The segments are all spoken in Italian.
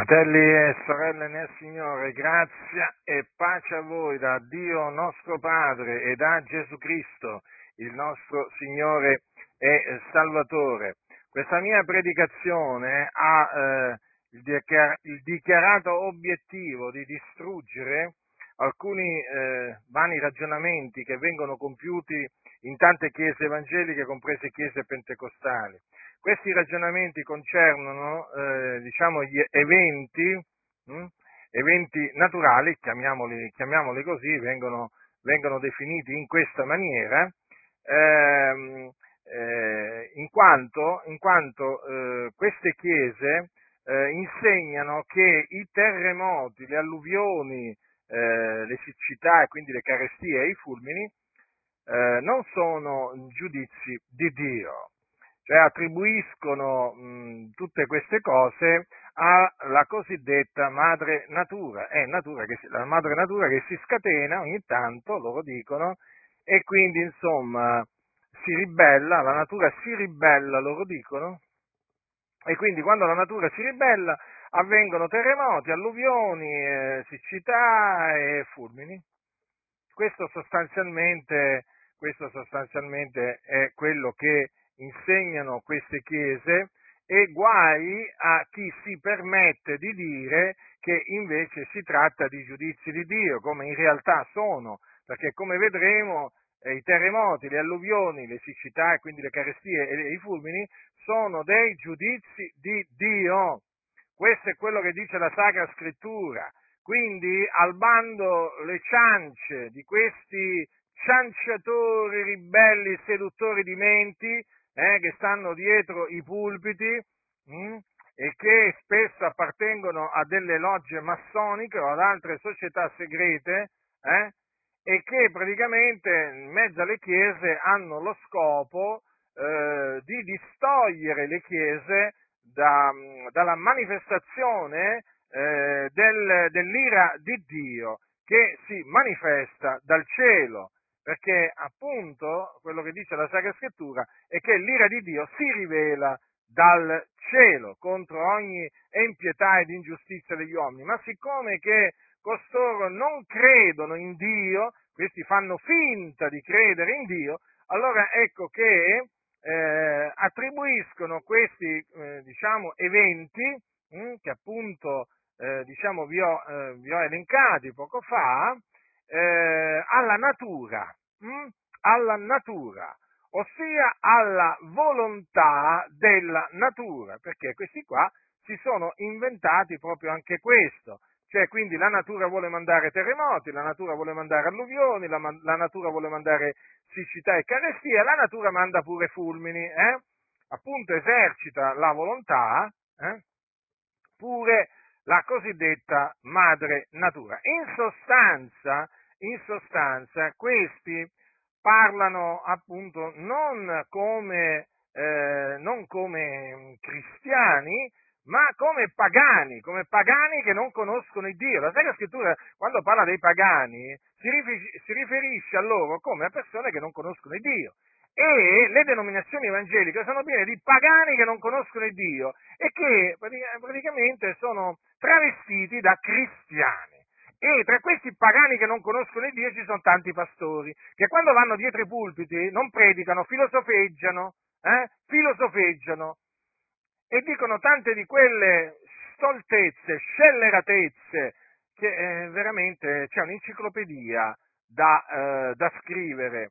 Fratelli e sorelle nel Signore, grazia e pace a voi da Dio nostro Padre e da Gesù Cristo, il nostro Signore e Salvatore. Questa mia predicazione ha eh, il, dichiarato obiettivo di distruggere alcuni eh, vani ragionamenti che vengono compiuti in tante chiese evangeliche, comprese chiese pentecostali. Questi ragionamenti concernono eh, diciamo, gli eventi, mh, hm, eventi naturali, chiamiamoli, chiamiamoli così, vengono, vengono, definiti in questa maniera, ehm, eh, in quanto, in quanto eh, queste chiese eh, insegnano che i terremoti, le alluvioni, eh, le siccità e quindi le carestie e i fulmini eh, non sono giudizi di Dio, cioè attribuiscono mh, tutte queste cose alla cosiddetta madre natura, è natura che, la madre natura che si scatena ogni tanto, loro dicono, e quindi insomma si ribella, la natura si ribella, loro dicono, e quindi quando la natura si ribella avvengono terremoti, alluvioni, eh, siccità e fulmini. Questo sostanzialmente, questo sostanzialmente è quello che insegnano queste chiese e guai a chi si permette di dire che invece si tratta di giudizi di Dio, come in realtà sono, perché come vedremo eh, i terremoti, le alluvioni, le siccità e quindi le carestie e i fulmini sono dei giudizi di Dio. Questo è quello che dice la Sacra Scrittura. Quindi al bando le ciance di questi cianciatori, ribelli, seduttori di menti, eh, che stanno dietro i pulpiti mh, hm, e che spesso appartengono a delle logge massoniche o ad altre società segrete eh, e che praticamente in mezzo alle chiese hanno lo scopo eh, di distogliere le chiese da, dalla manifestazione eh, del, dell'ira di Dio che si manifesta dal cielo perché appunto quello che dice la Sacra Scrittura è che l'ira di Dio si rivela dal cielo contro ogni empietà ed ingiustizia degli uomini, ma siccome che costoro non credono in Dio, questi fanno finta di credere in Dio, allora ecco che eh, attribuiscono questi eh, diciamo, eventi mh, hm, che appunto eh, diciamo, vi, ho, eh, vi, ho, elencati poco fa eh, alla natura, mh? Hm? alla natura, ossia alla volontà della natura, perché questi qua si sono inventati proprio anche questo, cioè quindi la natura vuole mandare terremoti, la natura vuole mandare alluvioni, la, la natura vuole mandare siccità e carestia, la natura manda pure fulmini, eh? appunto esercita la volontà, eh? pure la cosiddetta madre natura. In sostanza, in sostanza questi parlano appunto non come, eh, non come cristiani, ma come pagani, come pagani che non conoscono il Dio. La Sacra Scrittura, quando parla dei pagani, si, riferisce, a loro come a persone che non conoscono il Dio. E le denominazioni evangeliche sono piene di pagani che non conoscono il Dio e che praticamente sono travestiti da cristiani. E tra questi pagani che non conoscono il Dio ci sono tanti pastori, che quando vanno dietro i pulpiti non predicano, filosofeggiano, eh? filosofeggiano e dicono tante di quelle stoltezze, scelleratezze, che eh, veramente c'è un'enciclopedia da, eh, da scrivere.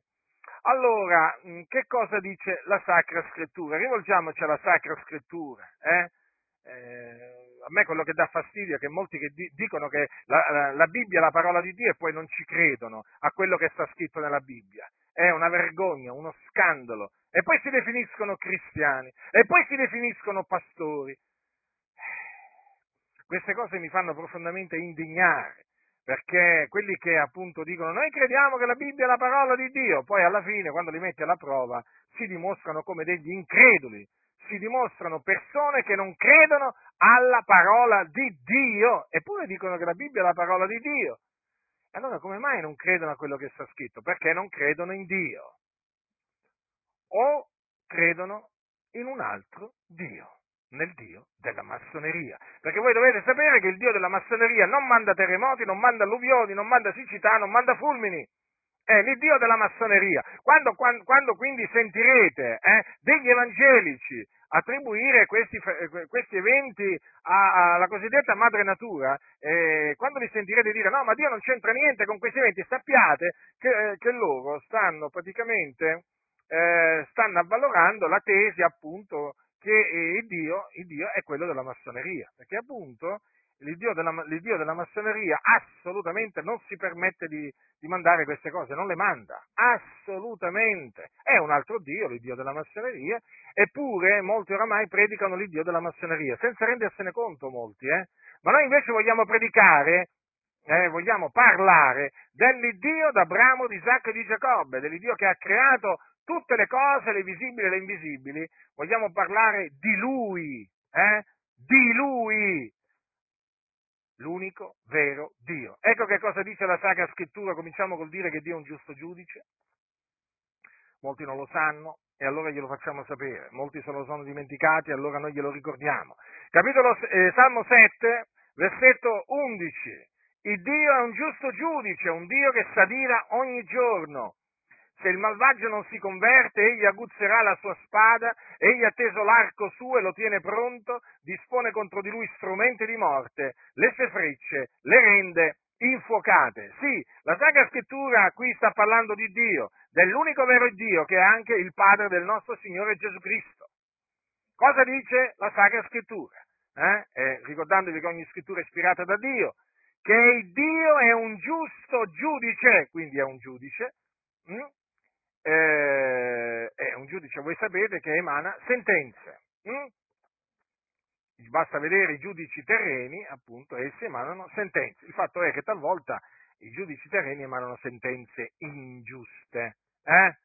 Allora, mm, che cosa dice la Sacra Scrittura? Rivolgiamoci alla Sacra Scrittura. Eh? Eh, a me quello che dà fastidio è che molti che di, dicono che la, la, Bibbia è la parola di Dio e poi non ci credono a quello che sta scritto nella Bibbia. È una vergogna, uno scandalo. E poi si definiscono cristiani, e poi si definiscono pastori. Queste cose mi fanno profondamente indignare, perché quelli che appunto dicono noi crediamo che la Bibbia è la parola di Dio, poi alla fine, quando li metti alla prova, si dimostrano come degli increduli, si dimostrano persone che non credono alla parola di Dio, eppure dicono che la Bibbia è la parola di Dio. Allora come mai non credono a quello che sta scritto? Perché non credono in Dio. O credono in un altro Dio. nel Dio della massoneria. Perché voi dovete sapere che il Dio della massoneria non manda terremoti, non manda alluvioni, non manda siccità, non manda fulmini. È l'Iddio della massoneria. Quando, quando, quando quindi sentirete eh, degli evangelici attribuire questi, eh, questi eventi alla cosiddetta madre natura, eh, quando vi sentirete dire no, ma Dio non c'entra niente con questi eventi, sappiate che, eh, che loro stanno praticamente eh, stanno avvalorando la tesi appunto che eh, il Dio, il Dio, è quello della massoneria, perché appunto l'Iddio della, l'Iddio della massoneria assolutamente non si permette di, di, mandare queste cose, non le manda, assolutamente. È un altro Dio, l'Iddio della massoneria, eppure molti oramai predicano l'Iddio della massoneria, senza rendersene conto molti, eh? Ma noi invece vogliamo predicare, eh, vogliamo parlare dell'Iddio d'Abramo, di Isacco e di Giacobbe, dell'Iddio che ha creato tutte le cose, le visibili e le invisibili, vogliamo parlare di Lui, eh? Di Lui, l'unico vero Dio. Ecco che cosa dice la Sacra Scrittura, cominciamo col dire che Dio è un giusto giudice, molti non lo sanno e allora glielo facciamo sapere, molti se lo sono dimenticati e allora noi glielo ricordiamo. Capitolo eh, Salmo 7, versetto 11. Il Dio è un giusto giudice, un Dio che s'adira ogni giorno. Se il malvagio non si converte, egli aguzzerà la sua spada, egli ha teso l'arco suo e lo tiene pronto, dispone contro di lui strumenti di morte, le sue frecce le rende infuocate. Sì, la Sacra Scrittura qui sta parlando di Dio, dell'unico vero Dio che è anche il Padre del nostro Signore Gesù Cristo. Cosa dice la Sacra Scrittura? Eh? Eh, ricordandovi che ogni scrittura è ispirata da Dio, che Dio è un giusto giudice, quindi è un giudice, hm? Eh, è un giudice, voi sapete, che emana sentenze. Hm? Basta vedere i giudici terreni, appunto, essi emanano sentenze. Il fatto è che talvolta i giudici terreni emanano sentenze ingiuste. Eh?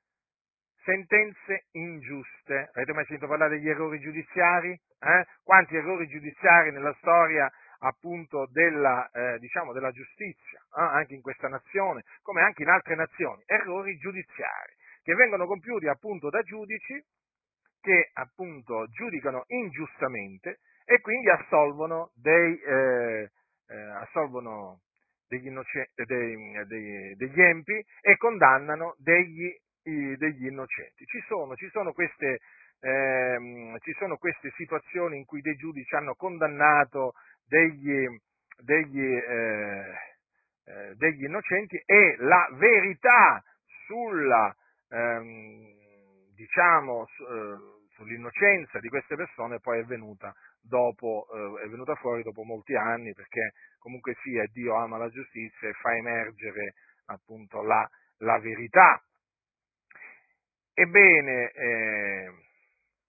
Sentenze ingiuste. Avete mai sentito parlare degli errori giudiziari? Eh? Quanti errori giudiziari nella storia appunto della, eh, diciamo, della giustizia, eh? anche in questa nazione, come anche in altre nazioni, errori giudiziari che vengono compiuti appunto da giudici che appunto giudicano ingiustamente e quindi assolvono, dei, eh, eh, assolvono degli, innoce- dei, dei, degli, empi e condannano degli, i, degli innocenti. Ci sono, ci, sono queste, eh, ci sono, queste, situazioni in cui dei giudici hanno condannato degli, degli, eh, eh, degli innocenti e la verità sulla ehm, diciamo, su, eh, sull'innocenza di queste persone poi è venuta, dopo, eh, è venuta fuori dopo molti anni, perché comunque sia Dio ama la giustizia e fa emergere appunto la, la verità. Ebbene, eh,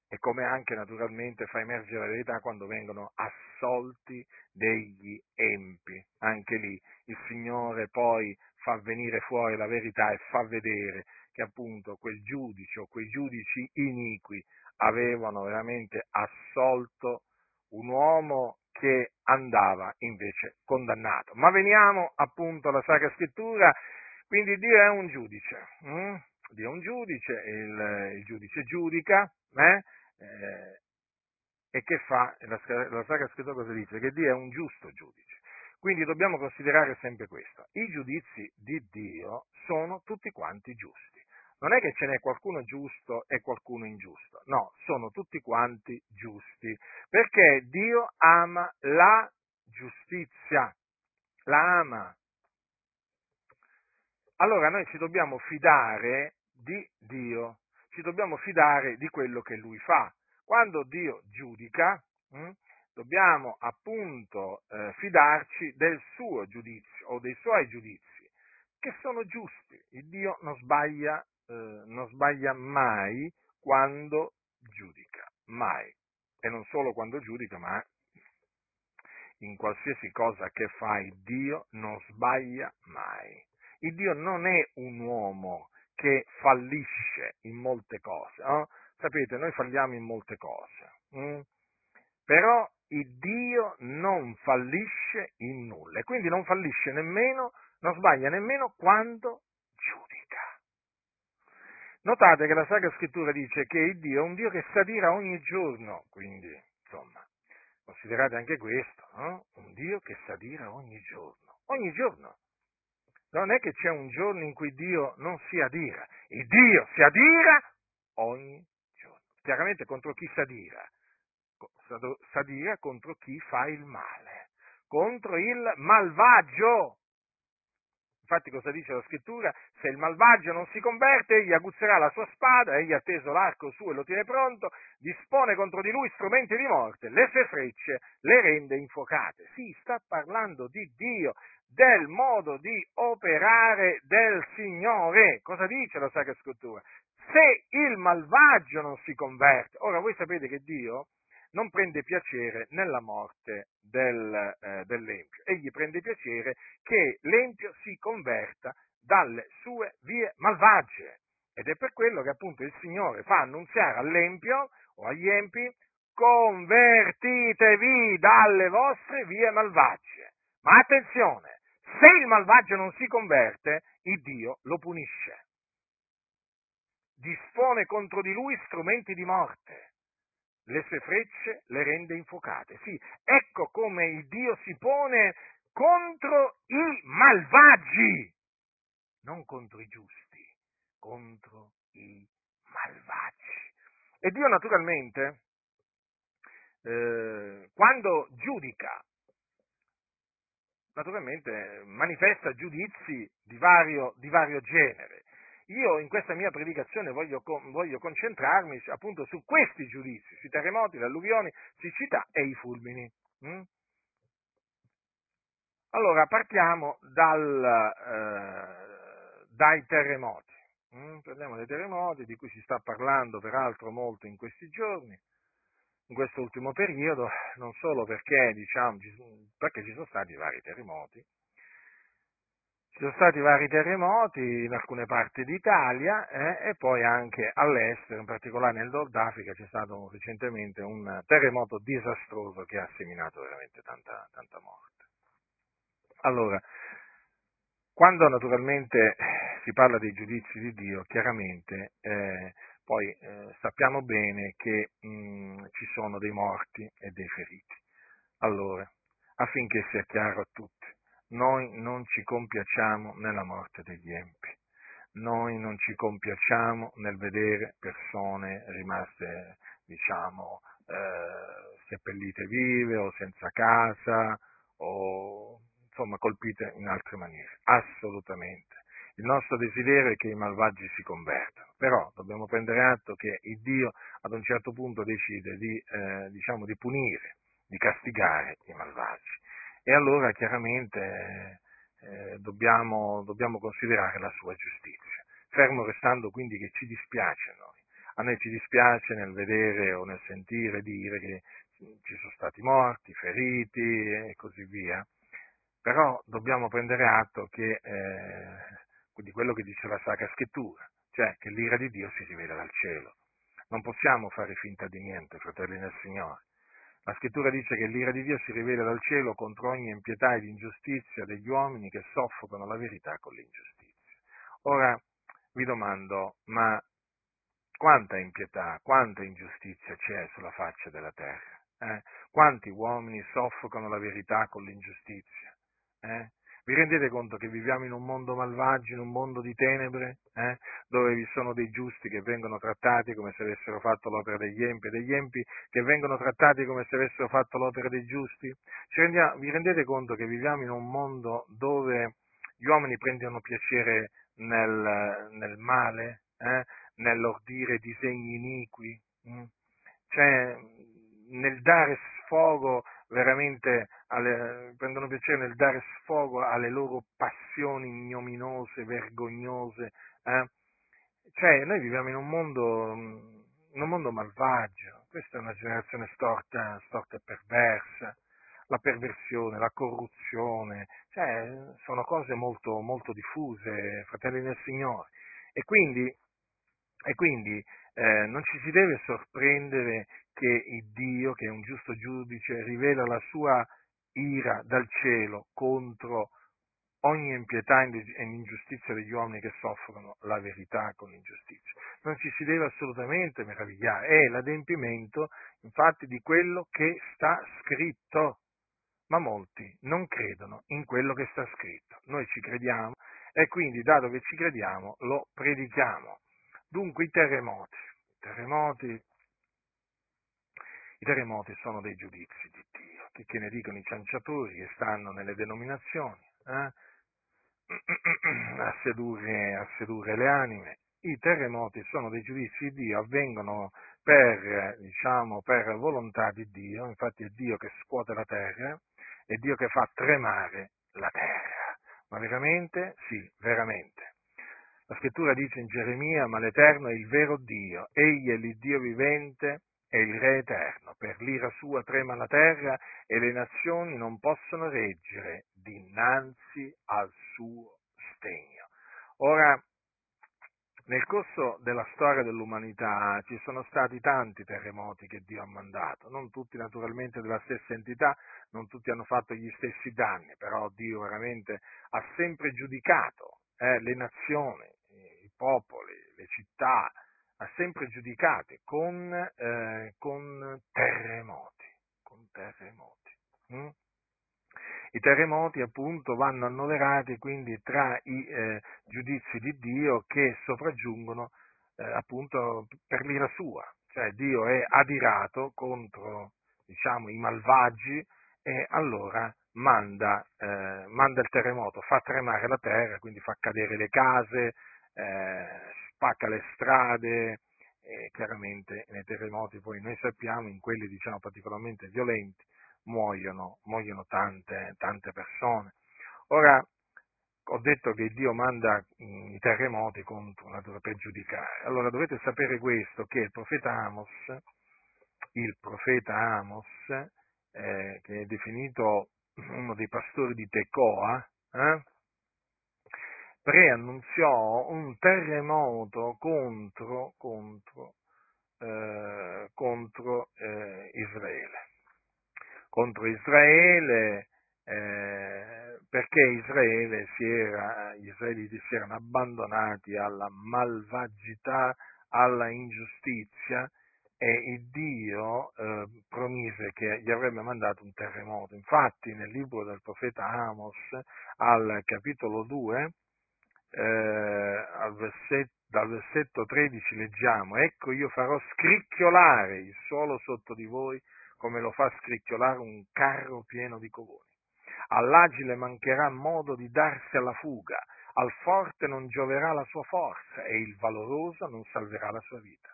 e come anche naturalmente fa emergere la verità quando vengono assolti degli empi. Anche lì il Signore poi fa venire fuori la verità e fa vedere che appunto quel giudice o quei giudici iniqui avevano veramente assolto un uomo che andava invece condannato. Ma veniamo appunto alla Sacra Scrittura, quindi Dio è un giudice, hm? Dio è un giudice, il, il giudice giudica, eh? Eh, e che fa? La, la Sacra Scrittura cosa dice? Che Dio è un giusto giudice. Quindi dobbiamo considerare sempre questo. I giudizi di Dio sono tutti quanti giusti non è che ce n'è qualcuno giusto e qualcuno ingiusto, no, sono tutti quanti giusti, perché Dio ama la giustizia, la ama. Allora noi ci dobbiamo fidare di Dio, ci dobbiamo fidare di quello che Lui fa. Quando Dio giudica, hm, dobbiamo appunto eh, fidarci del suo giudizio o dei suoi giudizi, che sono giusti. Il Dio non sbaglia eh, non sbaglia mai quando giudica, mai. E non solo quando giudica, ma in qualsiasi cosa che fa Dio non sbaglia mai. Il Dio non è un uomo che fallisce in molte cose. No? Sapete, noi falliamo in molte cose, hm? però il Dio non fallisce in nulla e quindi non fallisce nemmeno, non sbaglia nemmeno quando Notate che la Sacra Scrittura dice che il Dio è un Dio che s'adira ogni giorno, quindi insomma, considerate anche questo, no? un Dio che sa dire ogni giorno, ogni giorno. Non è che c'è un giorno in cui Dio non si adira, il Dio si adira ogni giorno. Chiaramente contro chi si adira? Si adira contro chi fa il male, contro il malvagio. Infatti cosa dice la scrittura? Se il malvagio non si converte, egli aguzzerà la sua spada, egli ha teso l'arco suo e lo tiene pronto, dispone contro di lui strumenti di morte, le sue frecce le rende infuocate. Si sta parlando di Dio, del modo di operare del Signore. Cosa dice la Sacra Scrittura? Se il malvagio non si converte, ora voi sapete che Dio non prende piacere nella morte del, eh, dell'Empio, egli prende piacere che l'Empio si converta dalle sue vie malvagie. Ed è per quello che appunto il Signore fa annunziare all'Empio o agli Empi, convertitevi dalle vostre vie malvagie. Ma attenzione, se il malvagio non si converte, il Dio lo punisce. Dispone contro di lui strumenti di morte le sue frecce le rende infuocate. Sì, ecco come il Dio si pone contro i malvagi, non contro i giusti, contro i malvagi. E Dio naturalmente, eh, quando giudica, naturalmente manifesta giudizi di vario, di vario genere. Io in questa mia predicazione voglio, voglio, concentrarmi appunto su questi giudizi, sui terremoti, le alluvioni, siccità e i fulmini. Mm? Allora, partiamo dal, eh, dai terremoti. Mm? Parliamo dei terremoti di cui si sta parlando peraltro molto in questi giorni, in questo ultimo periodo, non solo perché, diciamo, perché ci sono stati vari terremoti, ci sono stati vari terremoti in alcune parti d'Italia eh, e poi anche all'estero, in particolare nel Nord Africa c'è stato recentemente un terremoto disastroso che ha seminato veramente tanta, tanta morte. Allora, quando naturalmente si parla dei giudizi di Dio, chiaramente eh, poi eh, sappiamo bene che mh, mm, ci sono dei morti e dei feriti. Allora, affinché sia chiaro a tutti, noi non ci compiacciamo nella morte degli empi, noi non ci compiacciamo nel vedere persone rimaste, diciamo, eh, seppellite vive o senza casa o insomma colpite in altre maniere, assolutamente. Il nostro desiderio è che i malvagi si convertano, però dobbiamo prendere atto che il Dio ad un certo punto decide di, eh, diciamo, di punire, di castigare i malvagi e allora chiaramente eh, dobbiamo, dobbiamo, considerare la sua giustizia, fermo restando quindi che ci dispiace a noi. A noi ci dispiace nel vedere o nel sentire dire che ci sono stati morti, feriti e così via, però dobbiamo prendere atto che, eh, di quello che dice la Sacra Scrittura, cioè che l'ira di Dio si rivela dal cielo. Non possiamo fare finta di niente, fratelli nel Signore. La scrittura dice che l'ira di Dio si rivela dal cielo contro ogni impietà ed ingiustizia degli uomini che soffocano la verità con l'ingiustizia. Ora vi domando, ma quanta impietà, quanta ingiustizia c'è sulla faccia della terra? Eh? Quanti uomini soffocano la verità con l'ingiustizia? Eh? Vi rendete conto che viviamo in un mondo malvagio, in un mondo di tenebre, eh? dove vi sono dei giusti che vengono trattati come se avessero fatto l'opera degli empi degli empi che vengono trattati come se avessero fatto l'opera dei giusti? Rendiamo, vi rendete conto che viviamo in un mondo dove gli uomini prendono piacere nel, nel male, eh? nell'ordire disegni iniqui, hm? cioè nel dare sfogo veramente alle, prendono piacere nel dare sfogo alle loro passioni ignominose, vergognose. Eh? Cioè, noi viviamo in un mondo, in un mondo malvagio, questa è una generazione storta, storta e perversa, la perversione, la corruzione, cioè, sono cose molto, molto diffuse, fratelli del Signore. E quindi, e quindi eh, non ci si deve sorprendere che il Dio, che è un giusto giudice, rivela la sua ira dal cielo contro ogni impietà e ingiustizia degli uomini che soffrono la verità con ingiustizia. Non ci si deve assolutamente meravigliare, è l'adempimento infatti di quello che sta scritto, ma molti non credono in quello che sta scritto. Noi ci crediamo e quindi, dato che ci crediamo, lo predichiamo. Dunque i terremoti, i terremoti, i terremoti sono dei giudizi di Dio, che, che ne dicono i cianciatori che stanno nelle denominazioni, eh? a, sedurre, a sedurre le anime. I terremoti sono dei giudizi di Dio, avvengono per, diciamo, per volontà di Dio, infatti è Dio che scuote la terra, è Dio che fa tremare la terra. Ma veramente? Sì, veramente. La scrittura dice in Geremia, ma l'Eterno è il vero Dio, egli è l'Iddio vivente è il Re eterno. Per l'ira sua trema la terra e le nazioni non possono reggere dinanzi al suo stegno. Ora, nel corso della storia dell'umanità ci sono stati tanti terremoti che Dio ha mandato, non tutti naturalmente della stessa entità, non tutti hanno fatto gli stessi danni, però Dio veramente ha sempre giudicato eh, le nazioni, i popoli, le città, ha sempre giudicate con, eh, con terremoti, con terremoti. Mm? I terremoti appunto vanno annoverati quindi tra i eh, giudizi di Dio che sopraggiungono eh, appunto per l'ira sua, cioè Dio è adirato contro diciamo, i malvagi e allora manda, eh, manda, il terremoto, fa tremare la terra, quindi fa cadere le case, eh, spacca le strade, e chiaramente nei terremoti poi noi sappiamo, in quelli diciamo particolarmente violenti, muoiono, muoiono tante, tante persone. Ora, ho detto che Dio manda mm, i terremoti contro natura per giudicare. Allora dovete sapere questo, che il profeta Amos, il profeta Amos, eh, che è definito uno dei pastori di Tecoa, eh, preannunziò un terremoto contro, contro, eh, contro eh, Israele contro Israele eh, perché Israele si era, gli israeliti si erano abbandonati alla malvagità, alla ingiustizia e Dio eh, promise che gli avrebbe mandato un terremoto. Infatti nel libro del profeta Amos, al capitolo 2, eh, al versetto, dal versetto 13 leggiamo, ecco io farò scricchiolare il suolo sotto di voi come lo fa scricchiolare un carro pieno di covoni. All'agile mancherà modo di darsi alla fuga, al forte non gioverà la sua forza e il valoroso non salverà la sua vita.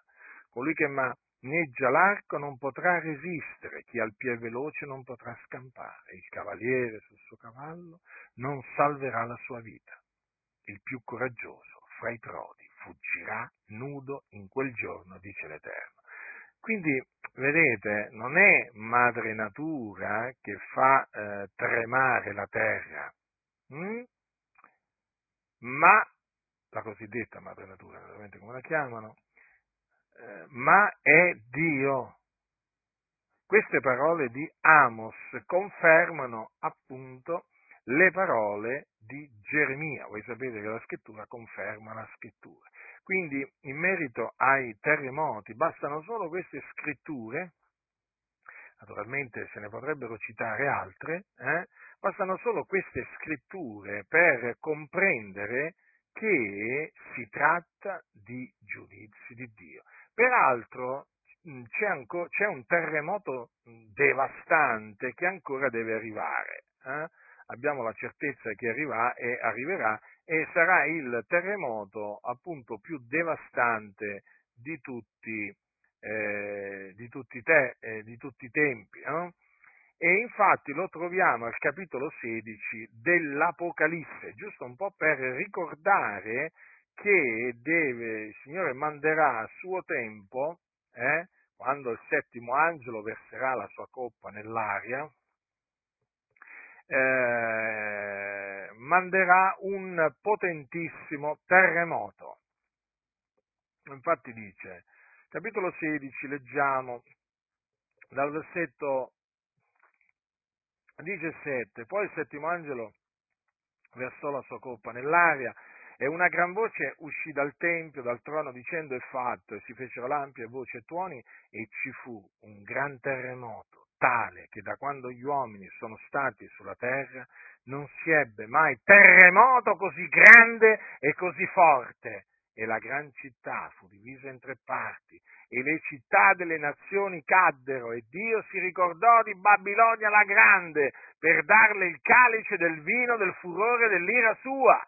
Colui che maneggia l'arco non potrà resistere, chi ha il piede veloce non potrà scampare, il cavaliere sul suo cavallo non salverà la sua vita. Il più coraggioso fra i prodi fuggirà nudo in quel giorno, dice l'Eterno. Quindi, vedete, non è madre natura che fa eh, tremare la terra, hm? ma la cosiddetta madre natura, naturalmente come la chiamano, eh, ma è Dio. Queste parole di Amos confermano appunto le parole di Geremia. Voi sapete che la scrittura conferma la scrittura. Quindi in merito ai terremoti bastano solo queste scritture, naturalmente se ne potrebbero citare altre, eh? bastano solo queste scritture per comprendere che si tratta di giudizi di Dio. Peraltro c'è, ancora, c'è un terremoto devastante che ancora deve arrivare. Eh? Abbiamo la certezza che arriva e arriverà e sarà il terremoto appunto più devastante di tutti, eh, di tutti, te, eh, di tutti i tempi. No? E infatti lo troviamo al capitolo 16 dell'Apocalisse, giusto un po' per ricordare che deve, il Signore manderà a suo tempo, eh, quando il settimo angelo verserà la sua coppa nell'aria, eh, manderà un potentissimo terremoto. Infatti dice, capitolo 16, leggiamo dal versetto 17, poi il settimo angelo versò la sua coppa nell'aria e una gran voce uscì dal tempio, dal trono, dicendo è fatto, e si fecero lampi e voci e tuoni, e ci fu un gran terremoto, tale che da quando gli uomini sono stati sulla terra non si ebbe mai terremoto così grande e così forte e la gran città fu divisa in tre parti e le città delle nazioni caddero e Dio si ricordò di Babilonia la grande per darle il calice del vino del furore dell'ira sua.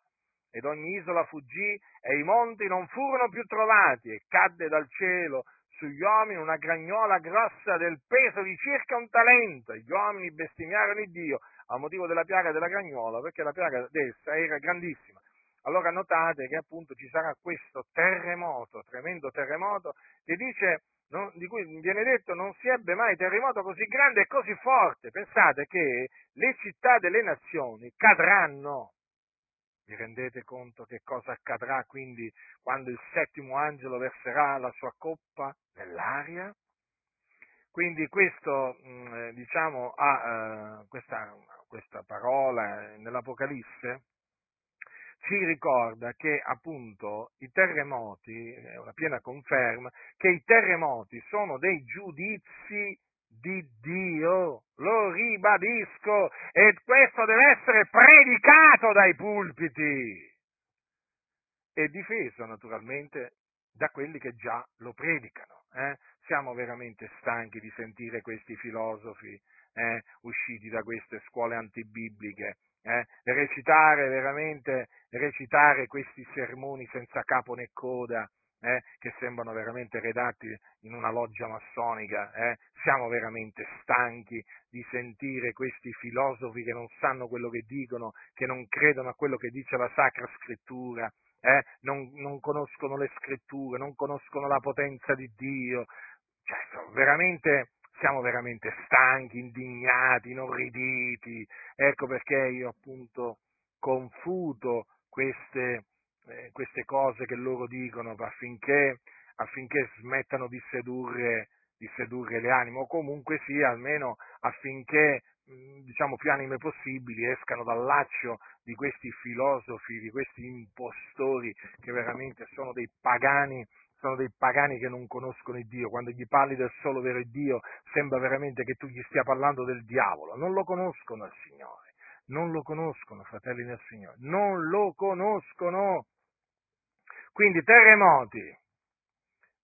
Ed ogni isola fuggì e i monti non furono più trovati e cadde dal cielo sugli uomini una gragnola grossa del peso di circa un talento gli uomini bestemmiarono il Dio a motivo della piaga della gragnola perché la piaga d'essa era grandissima allora notate che appunto ci sarà questo terremoto, tremendo terremoto, che dice, non, di cui viene detto non si ebbe mai terremoto così grande e così forte. Pensate che le città delle nazioni cadranno. Vi rendete conto che cosa accadrà quindi quando il settimo angelo verserà la sua coppa nell'aria? Quindi questo, mm, diciamo, ha, eh, questa, questa parola nell'Apocalisse ci ricorda che appunto i terremoti, è una piena conferma, che i terremoti sono dei giudizi di Dio, lo ribadisco, e questo deve essere predicato dai pulpiti e difeso naturalmente da quelli che già lo predicano. Eh? Siamo veramente stanchi di sentire questi filosofi eh, usciti da queste scuole antibibliche eh, recitare veramente, recitare questi sermoni senza capo né coda, eh, che sembrano veramente redatti in una loggia massonica. Eh. Siamo veramente stanchi di sentire questi filosofi che non sanno quello che dicono, che non credono a quello che dice la Sacra Scrittura, eh, non, non, conoscono le Scritture, non conoscono la potenza di Dio. Cioè, veramente siamo veramente stanchi, indignati, inorriditi. Ecco perché io appunto confuto queste, eh, queste cose che loro dicono affinché, affinché smettano di sedurre, di sedurre le anime, o comunque sia almeno affinché diciamo più anime possibili escano dal laccio di questi filosofi, di questi impostori che veramente sono dei pagani sono dei pagani che non conoscono il Dio, quando gli parli del solo vero Dio sembra veramente che tu gli stia parlando del diavolo, non lo conoscono il Signore, non lo conoscono, fratelli del Signore, non lo conoscono. Quindi terremoti.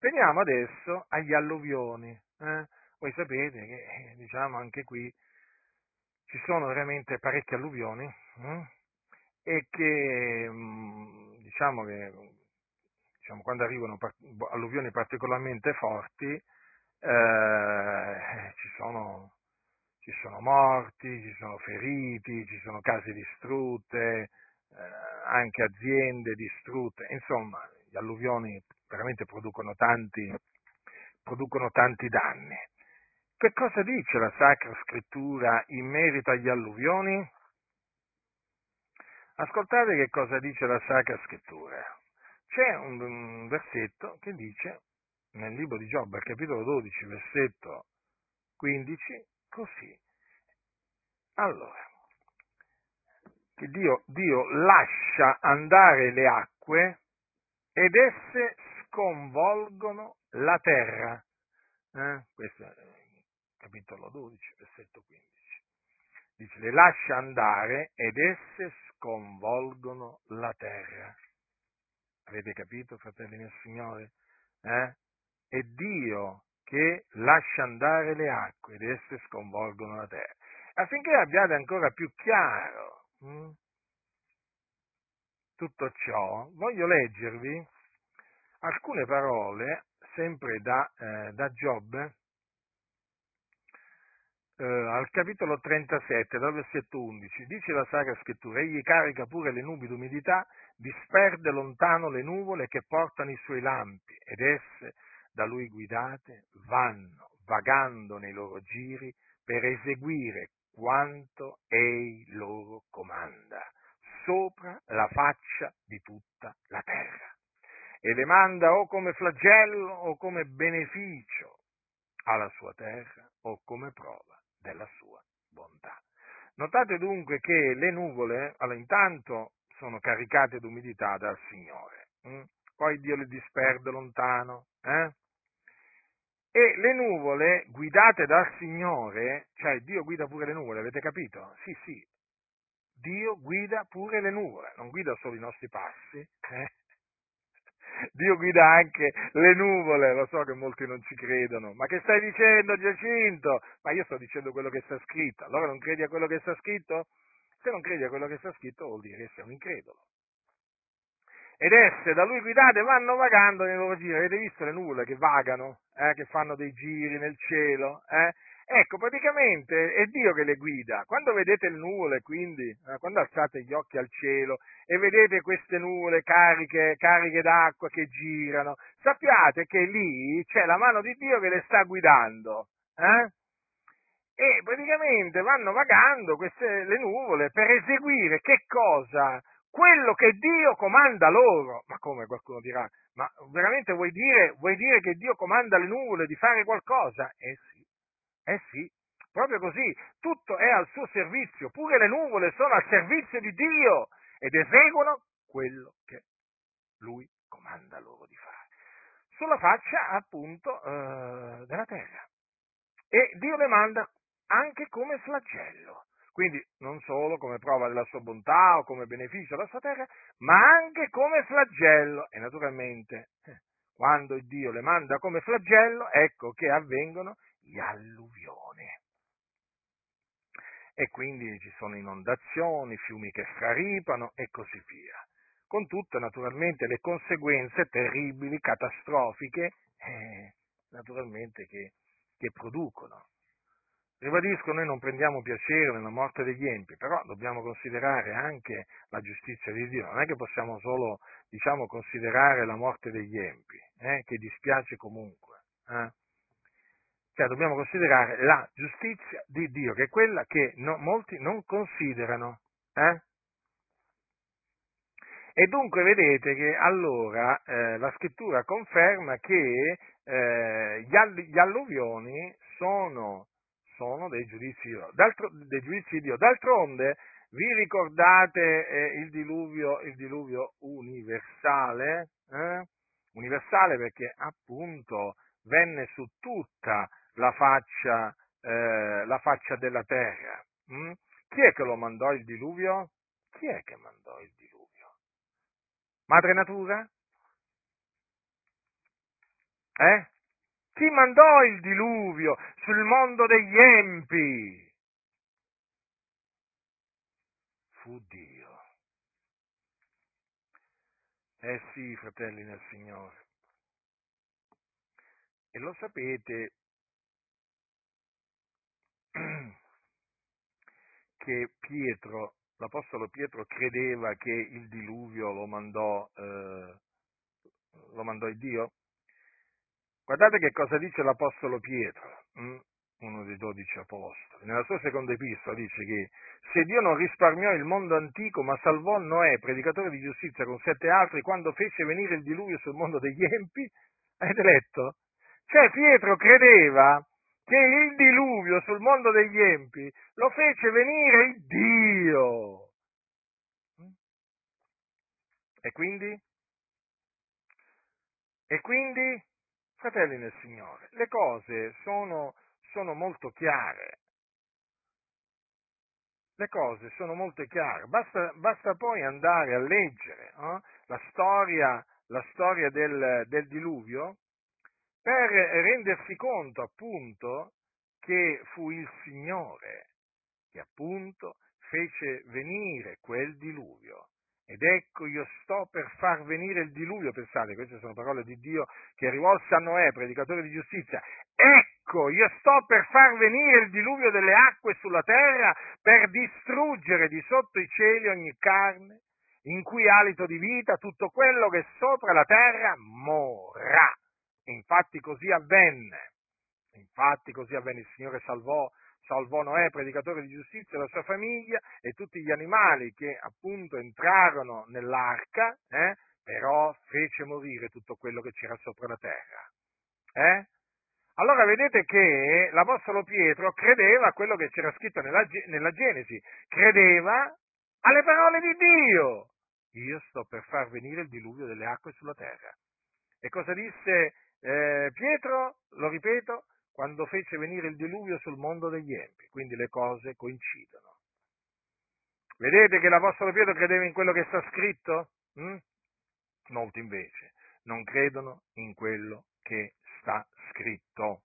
Veniamo adesso agli alluvioni. Eh? Voi sapete che, eh, diciamo, anche qui ci sono veramente parecchie alluvioni eh? e che, mm, diciamo che diciamo, quando arrivano alluvioni particolarmente forti, eh, ci, sono, ci, sono, morti, ci sono feriti, ci sono case distrutte, eh, anche aziende distrutte, insomma, gli alluvioni veramente producono tanti, producono tanti danni. Che cosa dice la Sacra Scrittura in merito agli alluvioni? Ascoltate che cosa dice la Sacra Scrittura c'è un, un versetto che dice nel libro di Giobbe, al capitolo 12, versetto 15, così. Allora, che Dio, Dio lascia andare le acque ed esse sconvolgono la terra. Eh? Questo è capitolo 12, versetto 15. Dice, le lascia andare ed esse sconvolgono la terra. Avete capito, fratelli nel Signore? Eh? È Dio che lascia andare le acque ed esse sconvolgono la terra. Affinché abbiate ancora più chiaro hm? tutto ciò, voglio leggervi alcune parole, sempre da, eh, da Giobbe, eh, al capitolo 37, dal versetto 11, dice la Sacra Scrittura, egli carica pure le nubi d'umidità disperde lontano le nuvole che portano i suoi lampi ed esse, da lui guidate, vanno vagando nei loro giri per eseguire quanto ei loro comanda, sopra la faccia di tutta la terra. E le manda o come flagello o come beneficio alla sua terra o come prova della sua bontà. Notate dunque che le nuvole, allora, intanto sono caricate d'umidità dal Signore, hm? poi Dio le disperde lontano, eh? E le nuvole guidate dal Signore, cioè Dio guida pure le nuvole, avete capito? Sì, sì, Dio guida pure le nuvole, non guida solo i nostri passi, eh? Dio guida anche le nuvole, lo so che molti non ci credono, ma che stai dicendo Giacinto? Ma io sto dicendo quello che sta scritto, allora non credi a quello che sta scritto? Se non credi a quello che sta scritto vuol dire che sei un incredulo. Ed esse da lui guidate vanno vagando nei loro giri, avete visto le nuvole che vagano, eh, che fanno dei giri nel cielo? Eh? Ecco, praticamente è Dio che le guida. Quando vedete le nuvole, quindi, eh, quando alzate gli occhi al cielo e vedete queste nuvole cariche, cariche d'acqua che girano, sappiate che lì c'è la mano di Dio che le sta guidando. Eh? E praticamente vanno vagando queste, le nuvole per eseguire che cosa? Quello che Dio comanda loro. Ma come qualcuno dirà? Ma veramente vuoi dire, vuoi dire che Dio comanda le nuvole di fare qualcosa? Eh sì eh sì, proprio così, tutto è al suo servizio, pure le nuvole sono al servizio di Dio ed eseguono quello che Lui comanda loro di fare, sulla faccia appunto eh, della terra. E Dio le manda anche come flagello, quindi non solo come prova della sua bontà o come beneficio della sua terra, ma anche come flagello. E naturalmente, eh, quando Dio le manda come flagello, ecco che avvengono gli alluvioni. E quindi ci sono inondazioni, fiumi che straripano e così via. Con tutte naturalmente le conseguenze terribili, catastrofiche, eh, naturalmente che, che producono. Ribadisco, noi non prendiamo piacere nella morte degli empi, però dobbiamo considerare anche la giustizia di Dio. Non è che possiamo solo, diciamo, considerare la morte degli empi, eh, che dispiace comunque. Eh. Cioè dobbiamo considerare la giustizia di Dio, che è quella che no, molti non considerano. Eh? E dunque vedete che allora eh, la scrittura conferma che eh, gli, all- gli, alluvioni sono, sono dei, giudizi dei, giudizi di Dio. D'altronde vi ricordate eh, il, diluvio, il, diluvio, universale? Eh? Universale perché appunto venne su tutta la faccia, eh, la faccia della terra. Mm? Chi è che lo mandò il diluvio? Chi è che mandò il diluvio? Madre natura? Eh? Chi mandò il diluvio sul mondo degli empi? Fu Dio. Eh sì, fratelli nel Signore. E lo sapete che Pietro, l'Apostolo Pietro credeva che il diluvio lo mandò, eh, lo mandò Dio? Guardate che cosa dice l'Apostolo Pietro, hm? uno dei dodici apostoli. Nella sua seconda epistola dice che se Dio non risparmiò il mondo antico, ma salvò Noè, predicatore di giustizia, con sette altri, quando fece venire il diluvio sul mondo degli empi, avete letto? Cioè Pietro credeva che il diluvio sul mondo degli empi lo fece venire il Dio. E quindi? E quindi, fratelli nel Signore, le cose sono, sono molto chiare. Le cose sono molto chiare, basta, basta poi andare a leggere eh, la storia, la storia del, del diluvio per rendersi conto appunto che fu il Signore che appunto fece venire quel diluvio. Ed ecco io sto per far venire il diluvio, pensate, queste sono parole di Dio che rivolse a Noè, predicatore di giustizia. Ecco, io sto per far venire il diluvio delle acque sulla terra per distruggere di sotto i cieli ogni carne, in cui alito di vita, tutto quello che sopra la terra morrà. Infatti così avvenne. Infatti così avvenne. Il Signore salvò, salvò Noè, predicatore di giustizia, la sua famiglia e tutti gli animali che appunto entrarono nell'arca, eh, però fece morire tutto quello che c'era sopra la terra. Eh? Allora vedete che l'Apostolo Pietro credeva a quello che c'era scritto nella, nella Genesi, credeva alle parole di Dio. Io sto per far venire il diluvio delle acque sulla terra. E cosa disse eh, Pietro? Lo ripeto, quando fece venire il diluvio sul mondo degli empi. Quindi le cose coincidono. Vedete che l'Apostolo Pietro credeva in quello che sta scritto? Hm? Molti invece non credono in quello che sta scritto.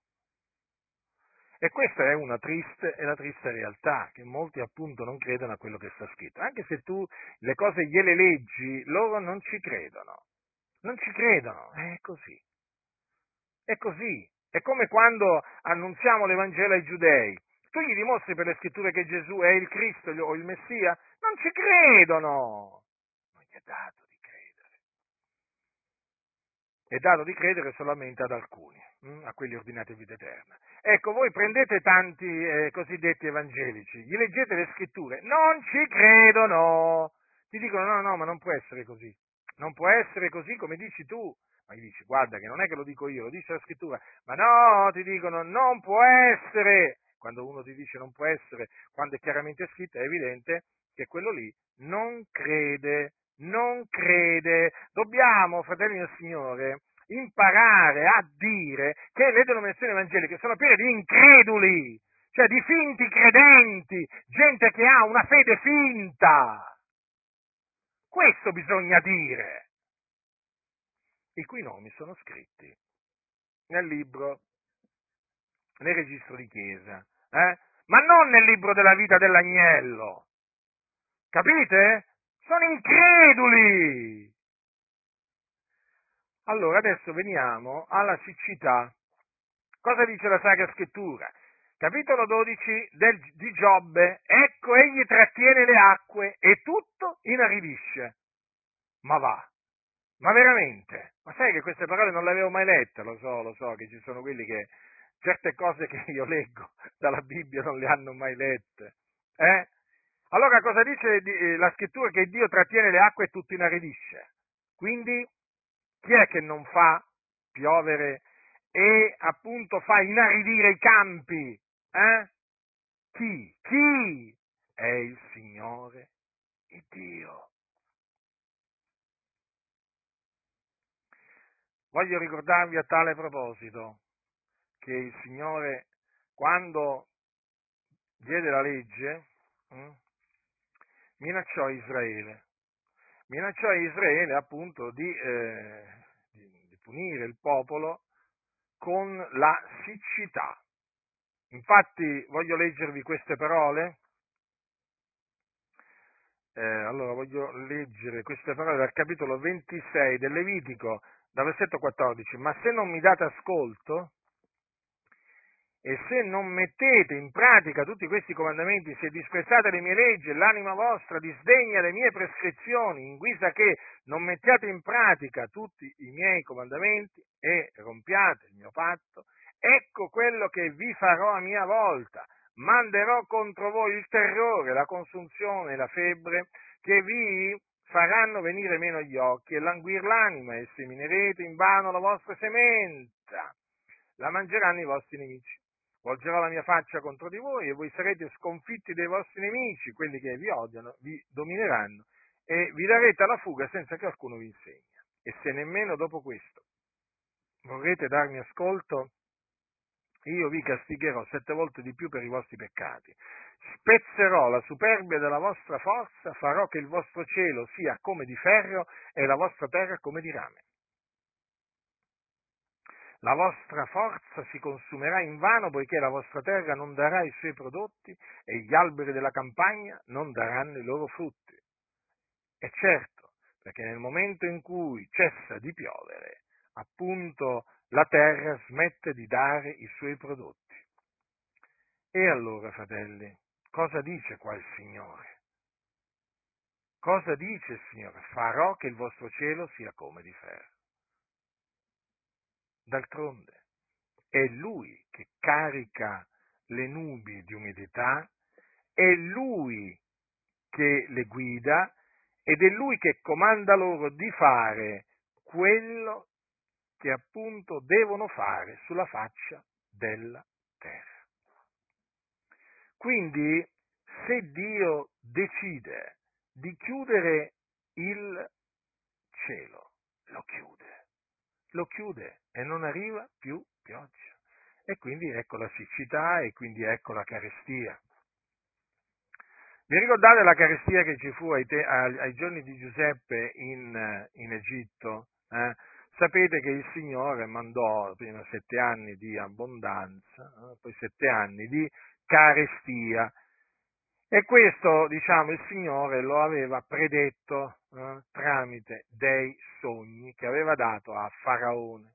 E questa è una triste, è la triste realtà, che molti appunto non credono a quello che sta scritto. Anche se tu le cose gliele leggi, loro non ci credono. Non ci credono, è così. È così. È come quando annunziamo l'Evangelo ai giudei. Tu gli dimostri per le scritture che Gesù è il Cristo o il Messia? Non ci credono. Non gli è dato è dato di credere solamente ad alcuni, hm, a quelli ordinati a vita eterna. Ecco, voi prendete tanti eh, cosiddetti evangelici, gli leggete le scritture, non ci credono, ti dicono no, no, ma non può essere così, non può essere così come dici tu, ma gli dici guarda che non è che lo dico io, lo dice la scrittura, ma no, ti dicono non può essere, quando uno ti dice non può essere, quando è chiaramente scritto è evidente che quello lì non crede non crede. Dobbiamo, fratelli del Signore, imparare a dire che le denominazioni evangeliche sono piene di increduli, cioè di finti credenti, gente che ha una fede finta. Questo bisogna dire. I cui nomi sono scritti nel libro, nel registro di chiesa, eh? ma non nel libro della vita dell'agnello. Capite? Sono increduli! Allora, adesso veniamo alla siccità. Cosa dice la Sacra Scrittura? Capitolo 12 del, di Giobbe. Ecco, egli trattiene le acque e tutto inaridisce. Ma va, ma veramente? Ma sai che queste parole non le avevo mai lette? Lo so, lo so che ci sono quelli che certe cose che io leggo dalla Bibbia non le hanno mai lette. Eh? Allora cosa dice eh, la scrittura? Che Dio trattiene le acque e tutto inaridisce. Quindi chi è che non fa piovere e appunto fa inaridire i campi? Eh? Chi? Chi? È il Signore il Dio. Voglio ricordarvi a tale proposito che il Signore, quando diede la legge, hm, minacciò Israele. Minacciò Israele appunto di, eh, di punire il popolo con la siccità. Infatti voglio leggervi queste parole. Eh, allora voglio leggere queste parole dal capitolo 26 del Levitico, dal versetto 14. Ma se non mi date ascolto, e se non mettete in pratica tutti questi comandamenti, se disprezzate le mie leggi e l'anima vostra disdegna le mie prescrizioni, in guisa che non mettiate in pratica tutti i miei comandamenti e rompiate il mio patto, ecco quello che vi farò a mia volta. Manderò contro voi il terrore, la consunzione la febbre che vi faranno venire meno gli occhi e languir l'anima e seminerete in vano la vostra semenza. La mangeranno i vostri nemici volgerò la mia faccia contro di voi e voi sarete sconfitti dai vostri nemici, quelli che vi odiano, vi domineranno e vi darete alla fuga senza che alcuno vi insegni. E se nemmeno dopo questo vorrete darmi ascolto, io vi castigherò sette volte di più per i vostri peccati. Spezzerò la superbia della vostra forza, farò che il vostro cielo sia come di ferro e la vostra terra come di rame la vostra forza si consumerà in vano poiché la vostra terra non darà i suoi prodotti e gli alberi della campagna non daranno i loro frutti. E certo, perché nel momento in cui cessa di piovere, appunto la terra smette di dare i suoi prodotti. E allora, fratelli, cosa dice qua il Signore? Cosa dice il Signore? Farò che il vostro cielo sia come di ferro. D'altronde è lui che carica le nubi di umidità, è lui che le guida ed è lui che comanda loro di fare quello che appunto devono fare sulla faccia della terra. Quindi, se Dio decide di chiudere il cielo, lo chiude, lo chiude e non arriva più pioggia. E quindi ecco la siccità e quindi ecco la carestia. Vi ricordate la carestia che ci fu ai, te, ai, giorni di Giuseppe in, in Egitto? Eh? Sapete che il Signore mandò prima sette anni di abbondanza, eh? poi sette anni di carestia. E questo, diciamo, il Signore lo aveva predetto eh, tramite dei sogni che aveva dato a Faraone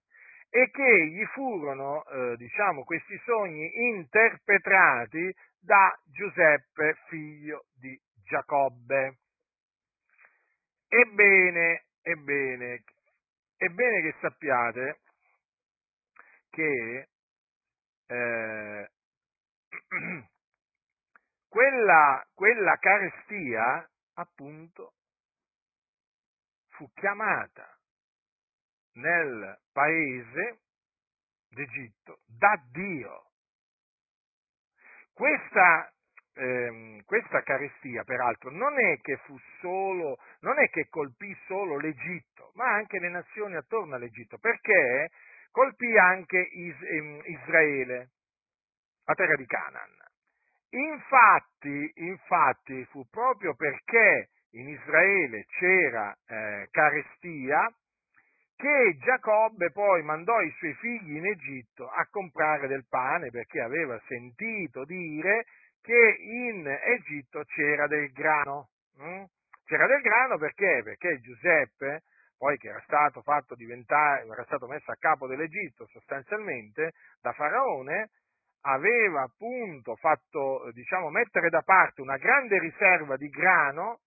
e che gli furono, eh, diciamo, questi sogni interpretati da Giuseppe, figlio di Giacobbe. Ebbene, ebbene, ebbene che sappiate che eh, quella, quella carestia, appunto, fu chiamata nel paese d'Egitto da Dio. Questa, ehm, questa carestia, peraltro, non è che fu solo, non è che colpì solo l'Egitto, ma anche le nazioni attorno all'Egitto, perché colpì anche Is- ehm, Israele, la terra di Canaan. Infatti, infatti, fu proprio perché in Israele c'era eh, carestia che Giacobbe poi mandò i suoi figli in Egitto a comprare del pane perché aveva sentito dire che in Egitto c'era del grano. Hm? C'era del grano perché? Perché Giuseppe, poi che era stato fatto diventare, era stato messo a capo dell'Egitto sostanzialmente da Faraone, aveva appunto fatto, diciamo, mettere da parte una grande riserva di grano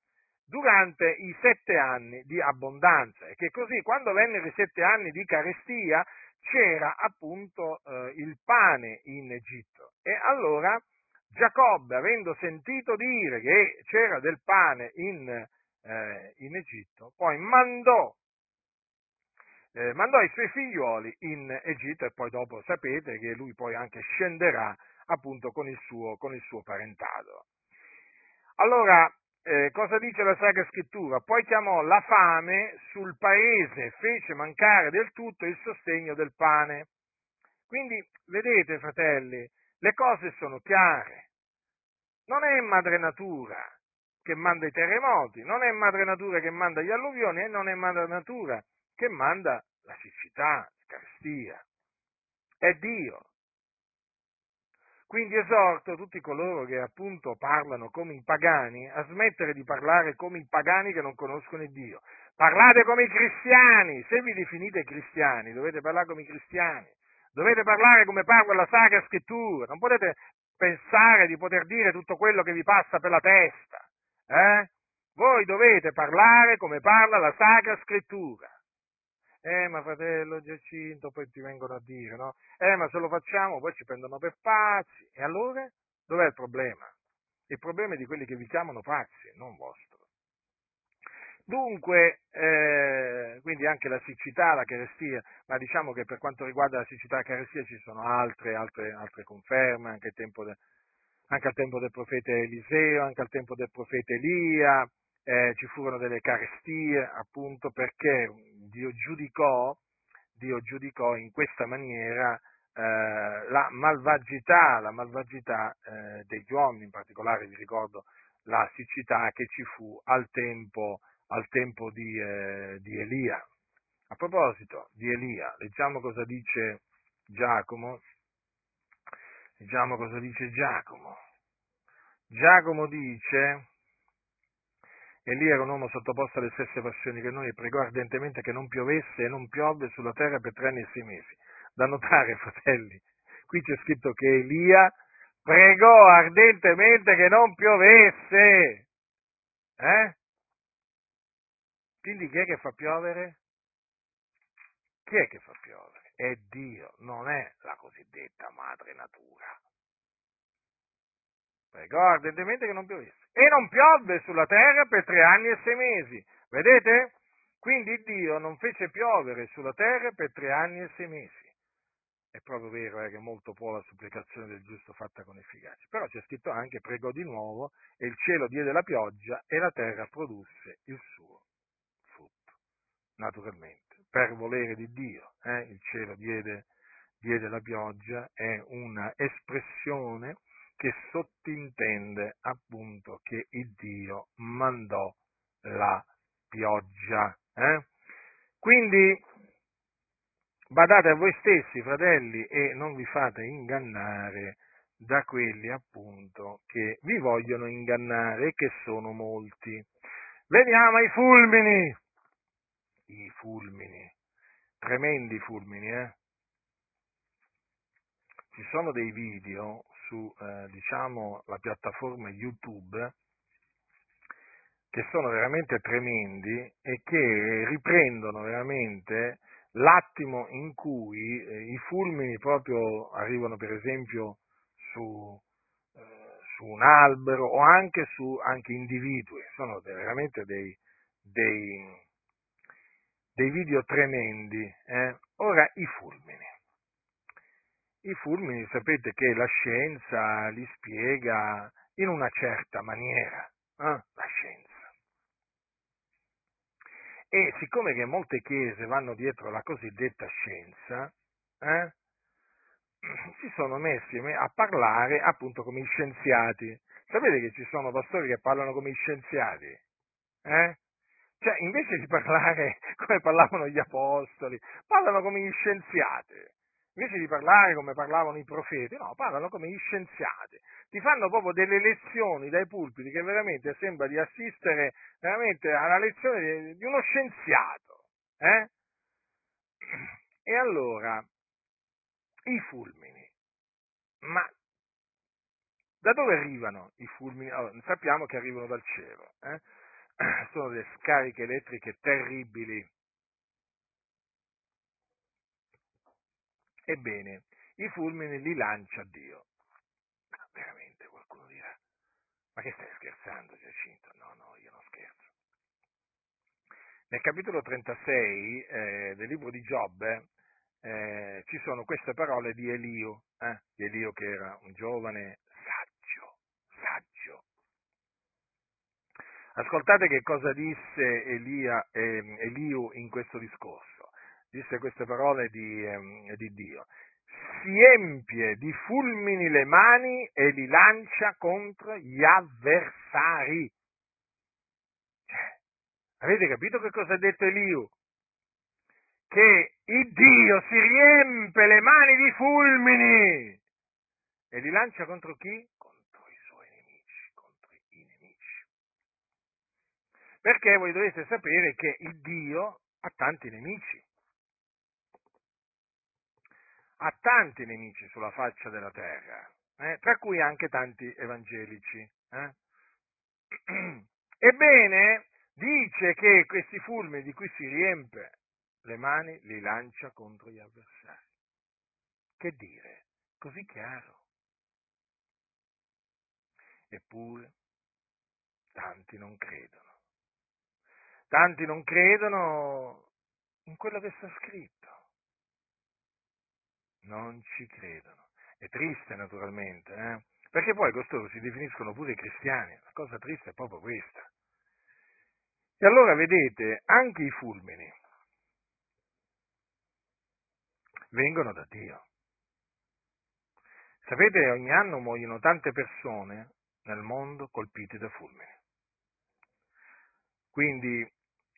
durante i sette anni di abbondanza e che così quando vennero i sette anni di carestia c'era appunto eh, il pane in Egitto e allora Giacobbe avendo sentito dire che c'era del pane in, eh, in Egitto poi mandò eh, mandò i suoi figlioli in Egitto e poi dopo sapete che lui poi anche scenderà appunto con il suo, con il suo parentado. Allora, eh, cosa dice la Sacra Scrittura? Poi chiamò la fame sul paese, fece mancare del tutto il sostegno del pane. Quindi, vedete, fratelli, le cose sono chiare. Non è madre natura che manda i terremoti, non è madre natura che manda gli alluvioni e non è madre natura che manda la siccità, la carestia. È Dio. Quindi esorto tutti coloro che appunto parlano come i pagani a smettere di parlare come i pagani che non conoscono il Dio. Parlate come i cristiani, se vi definite cristiani dovete parlare come i cristiani, dovete parlare come parla la Sacra Scrittura, non potete pensare di poter dire tutto quello che vi passa per la testa. Eh? Voi dovete parlare come parla la Sacra Scrittura eh ma fratello Giacinto, poi ti vengono a dire, no? Eh ma se lo facciamo poi ci prendono per pazzi. E allora? Dov'è il problema? Il problema è di quelli che vi chiamano pazzi, non vostro. Dunque, eh, quindi anche la siccità, la carestia, ma diciamo che per quanto riguarda la siccità e la carestia ci sono altre, altre, altre conferme, anche, de, anche, al tempo del profeta Eliseo, anche al tempo del profeta Elia, eh, ci furono delle carestie appunto perché Dio giudicò, Dio giudicò in questa maniera eh, la malvagità, la malvagità eh, degli uomini, in particolare vi ricordo la siccità che ci fu al tempo, al tempo di, eh, di Elia. A proposito di Elia, leggiamo cosa dice Giacomo. Leggiamo cosa dice Giacomo. Giacomo dice, Elia era un uomo sottoposto alle stesse passioni che noi e pregò ardentemente che non piovesse e non piove sulla terra per tre anni e sei mesi. Da notare, fratelli, qui c'è scritto che Elia pregò ardentemente che non piovesse. Eh? Quindi chi è che fa piovere? Chi è che fa piovere? È Dio, non è la cosiddetta madre natura. Pregò ardentemente che non piovesse e non piovve sulla terra per tre anni e sei mesi. Vedete? Quindi Dio non fece piovere sulla terra per tre anni e sei mesi. è proprio vero eh, che molto può la supplicazione del giusto fatta con efficacia, però c'è scritto anche pregò di nuovo e il cielo diede la pioggia e la terra produsse il suo naturalmente, per volere di Dio, eh, il cielo diede, diede la pioggia, è una espressione che sottintende appunto che il Dio mandò la pioggia. Eh? Quindi Badate a voi stessi, fratelli, e non vi fate ingannare da quelli appunto che vi vogliono ingannare che sono molti. Veniamo ai fulmini. I fulmini, tremendi fulmini, eh? Ci sono dei video su, eh, diciamo, la piattaforma YouTube che sono veramente tremendi e che riprendono veramente l'attimo in cui eh, i fulmini proprio arrivano per esempio su, eh, su un albero o anche su anche individui, sono veramente dei, dei, dei video tremendi. Eh? Ora i fulmini. I fulmini sapete che la scienza li spiega in una certa maniera, eh? la scienza. E siccome che molte chiese vanno dietro la cosiddetta scienza, eh, si sono messi a parlare appunto come gli scienziati. Sapete che ci sono pastori che parlano come gli scienziati? Eh? Cioè, invece di parlare come parlavano gli apostoli, parlano come gli scienziati invece di parlare come parlavano i profeti, no, parlano come gli scienziati. Ti fanno proprio delle lezioni dai pulpiti che veramente sembra di assistere veramente alla lezione di uno scienziato. Eh? E allora, i fulmini. Ma da dove arrivano i fulmini? Allora, sappiamo che arrivano dal cielo. Eh? Sono delle scariche elettriche terribili Ebbene, i fulmini li lancia Dio. Ma veramente qualcuno dirà, ma che stai scherzando Giacinto? No, no, io non scherzo. Nel capitolo 36 eh, del libro di Giobbe eh, ci sono queste parole di Elio, eh, di Elio che era un giovane saggio, saggio. Ascoltate che cosa disse Elia, eh, Elio in questo discorso disse queste parole di, eh, di Dio, si empie di fulmini le mani e li lancia contro gli avversari. Cioè, avete capito che cosa ha detto Eliu? Che il Dio si riempie le mani di fulmini e li lancia contro chi? Contro i suoi nemici, contro i nemici. Perché voi dovete sapere che il Dio ha tanti nemici ha tanti nemici sulla faccia della terra, eh, tra cui anche tanti evangelici. Eh. Ebbene, dice che questi fulmini di cui si riempie le mani li lancia contro gli avversari. Che dire? Così chiaro. Eppure, tanti non credono. Tanti non credono in quello che sta scritto non ci credono. È triste naturalmente, eh? perché poi costoro si definiscono pure cristiani, la cosa triste è proprio questa. E allora vedete, anche i fulmini vengono da Dio. Sapete, ogni anno muoiono tante persone nel mondo colpite da fulmini. Quindi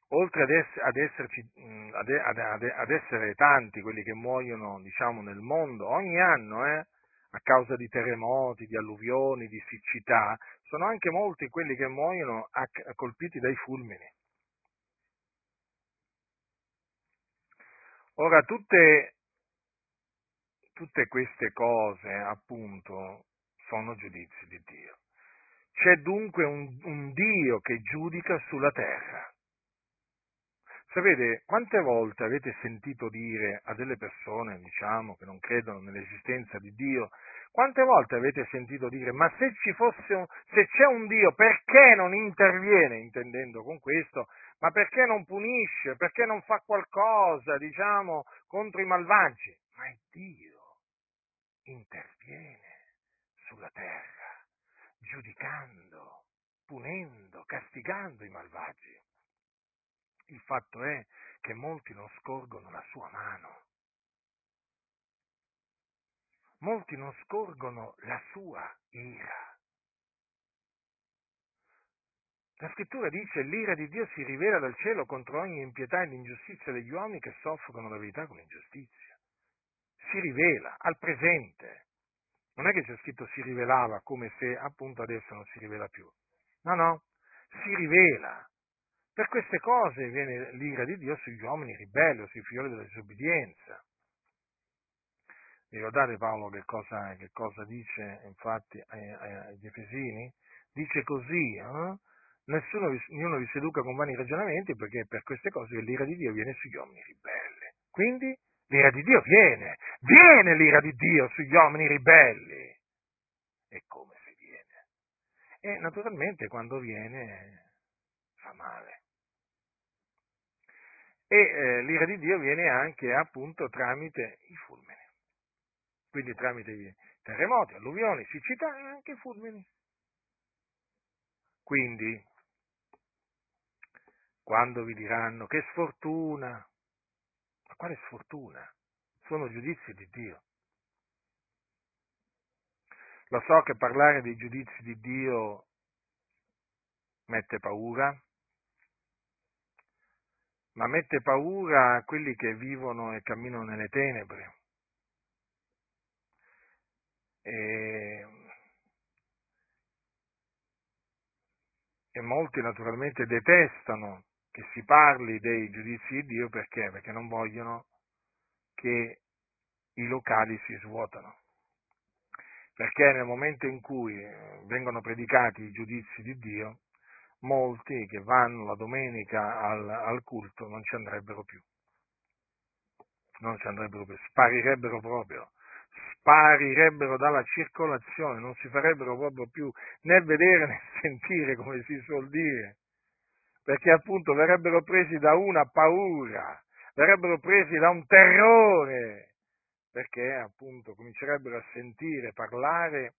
oltre ad, ess- ad, esserci, ad, ad, essere tanti quelli che muoiono diciamo, nel mondo ogni anno eh, a causa di terremoti, di alluvioni, di siccità, sono anche molti quelli che muoiono a, colpiti dai fulmini. Ora, tutte, tutte queste cose, appunto, sono giudizi di Dio. C'è dunque un, un Dio che giudica sulla terra. Sapete, quante volte avete sentito dire a delle persone, diciamo, che non credono nell'esistenza di Dio, quante volte avete sentito dire, ma se ci fosse un, se c'è un Dio, perché non interviene, intendendo con questo, ma perché non punisce, perché non fa qualcosa, diciamo, contro i malvagi? Ma Dio. interviene sulla terra, giudicando, punendo, castigando i malvagi. Il fatto è che molti non scorgono la sua mano, molti non scorgono la sua ira. La scrittura dice l'ira di Dio si rivela dal cielo contro ogni impietà e l'ingiustizia degli uomini che soffrono la verità con ingiustizia. Si rivela al presente. Non è che c'è scritto si rivelava come se appunto adesso non si rivela più. No, no, si rivela. Per queste cose viene l'ira di Dio sugli uomini ribelli, sui figlioli della disobbedienza. Ricordate Paolo che cosa, che cosa dice infatti agli Efesini? Dice così, eh? Nessuno ognuno vi seduca con vani ragionamenti perché per queste cose l'ira di Dio viene sugli uomini ribelli. Quindi l'ira di Dio viene, viene l'ira di Dio sugli uomini ribelli. E come si viene? E naturalmente quando viene fa male. E eh, l'ira di Dio viene anche appunto tramite i fulmini, quindi tramite i terremoti, alluvioni, siccità e anche fulmini. Quindi quando vi diranno che sfortuna, quale sfortuna? Sono giudizi di Dio. Lo so che parlare dei giudizi di Dio mette paura, ma mette paura a quelli che vivono e camminano nelle tenebre. E e molti naturalmente detestano che si parli dei giudizi di Dio perché? Perché non vogliono che i locali si svuotano. Perché nel momento in cui eh, vengono predicati i giudizi di Dio, molti che vanno la domenica al, al culto non ci andrebbero più. Non ci andrebbero più, sparirebbero proprio sparirebbero dalla circolazione, non si farebbero proprio più né vedere né sentire, come si suol dire, perché appunto verrebbero presi da una paura, verrebbero presi da un terrore, perché appunto comincerebbero a sentire parlare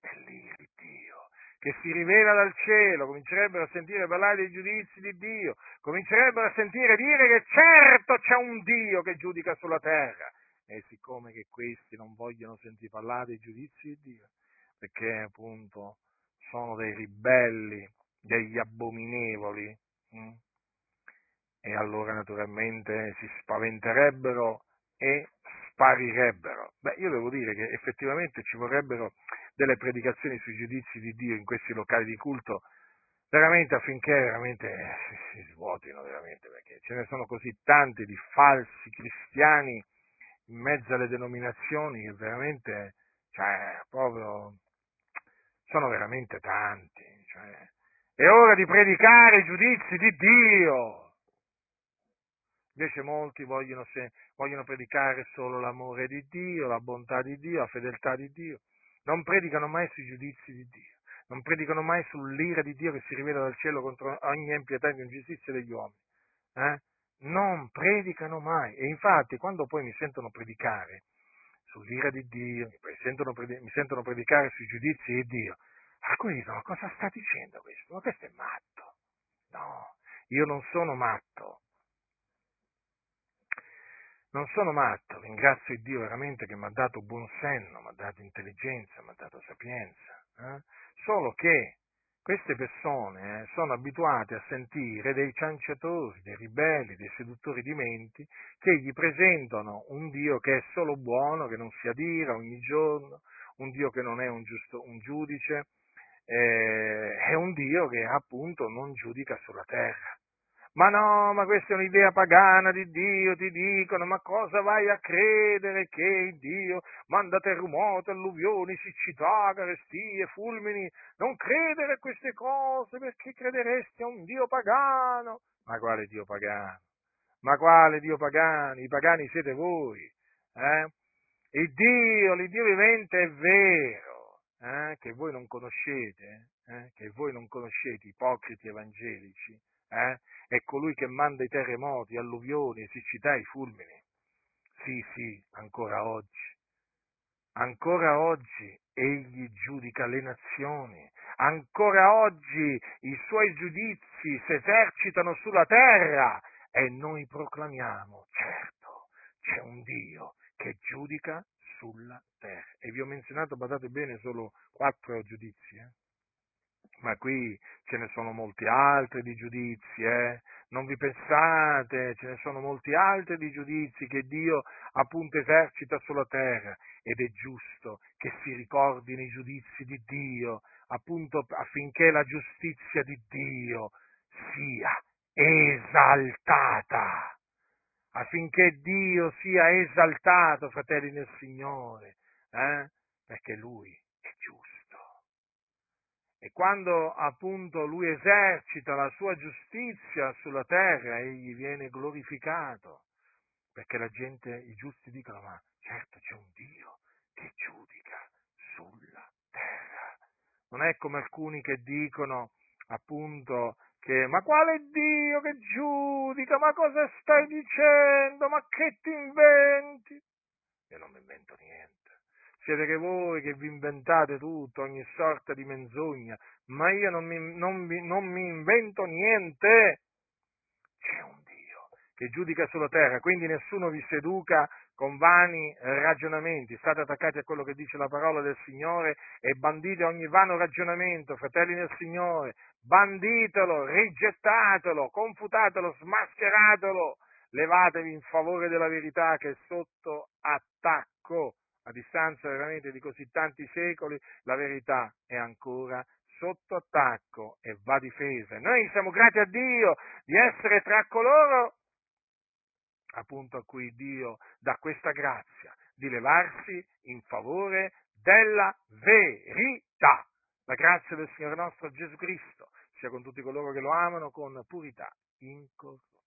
dell'Iddio che si rivela dal cielo, comincerebbero a sentire parlare dei giudizi di Dio, comincerebbero a sentire dire che certo c'è un Dio che giudica sulla terra e siccome che questi non vogliono sentire parlare dei giudizi di Dio, perché appunto sono dei ribelli, degli abominevoli? E allora naturalmente si spaventerebbero e sparirebbero. Beh, io devo dire che effettivamente ci vorrebbero delle predicazioni sui giudizi di Dio in questi locali di culto, veramente affinché veramente si, si svuotino veramente, perché ce ne sono così tanti di falsi cristiani in mezzo alle denominazioni che veramente, cioè, proprio, sono veramente tanti. Cioè, è ora di predicare i giudizi di Dio. Invece molti vogliono, se, vogliono predicare solo l'amore di Dio, la bontà di Dio, la fedeltà di Dio. Non predicano mai sui giudizi di Dio. Non predicano mai sull'ira di Dio che si rivela dal cielo contro ogni impietà e ingiustizia degli uomini. Eh? non predicano mai. E infatti quando poi mi sentono predicare sull'ira di Dio, mi sentono, mi sentono predicare sui giudizi di Dio, dicono cosa sta dicendo questo? Ma questo è matto. No, io non sono matto. Non sono matto, ringrazio il Dio veramente che mi ha dato buon senno, mi ha dato intelligenza, mi ha dato sapienza. Eh? Solo che queste persone eh, sono abituate a sentire dei cianciatori, dei ribelli, dei seduttori di menti che gli presentano un Dio che è solo buono, che non si adira ogni giorno, un Dio che non è un, giusto, un giudice, eh, è un Dio che appunto non giudica sulla terra. Ma no, ma questa è un'idea pagana di Dio, ti dicono, ma cosa vai a credere che Dio manda terremoti, alluvioni, siccità, carestie, fulmini? Non credere a queste cose perché crederesti a un Dio pagano. Ma quale Dio pagano? Ma quale Dio pagano? I pagani siete voi. Eh? Il Dio, l'Iddio vivente è vero, eh? che voi non conoscete, eh? che voi non conoscete, ipocriti evangelici eh? è colui che manda i terremoti, alluvioni, siccità e fulmini. Sì, sì, ancora oggi. ancora oggi egli giudica le nazioni, ancora oggi i suoi giudizi si esercitano sulla terra e noi proclamiamo, certo, c'è un Dio che giudica sulla terra. E vi ho menzionato, badate bene, solo quattro giudizi, eh? ma qui ce ne sono molti altri di giudizi, eh? non vi pensate, ce ne sono molti altri di giudizi che Dio appunto esercita sulla terra ed è giusto che si ricordino i giudizi di Dio appunto affinché la giustizia di Dio sia esaltata, affinché Dio sia esaltato, fratelli nel Signore, eh? perché Lui è giusto. E quando appunto Lui esercita la sua giustizia sulla terra, Egli viene glorificato, perché la gente, i giusti dicono, ma certo c'è un Dio che giudica sulla terra. Non è come alcuni che dicono appunto che ma quale Dio che giudica? Ma cosa stai dicendo? Ma che ti inventi? Io non mi invento niente. Siete che voi che vi inventate tutto, ogni sorta di menzogna, ma io non mi, non mi, non mi invento niente. C'è un Dio che giudica sulla terra, quindi nessuno vi seduca con vani ragionamenti, state attaccati a quello che dice la parola del Signore e bandite ogni vano ragionamento, fratelli del Signore, banditelo, rigettatelo, confutatelo, smascheratelo, levatevi in favore della verità che è sotto attacco. A distanza veramente di così tanti secoli, la verità è ancora sotto attacco e va difesa. Noi siamo grati a Dio di essere tra coloro appunto a cui Dio dà questa grazia di levarsi in favore della verità. La grazia del Signore nostro Gesù Cristo sia con tutti coloro che lo amano con purità incorrotta.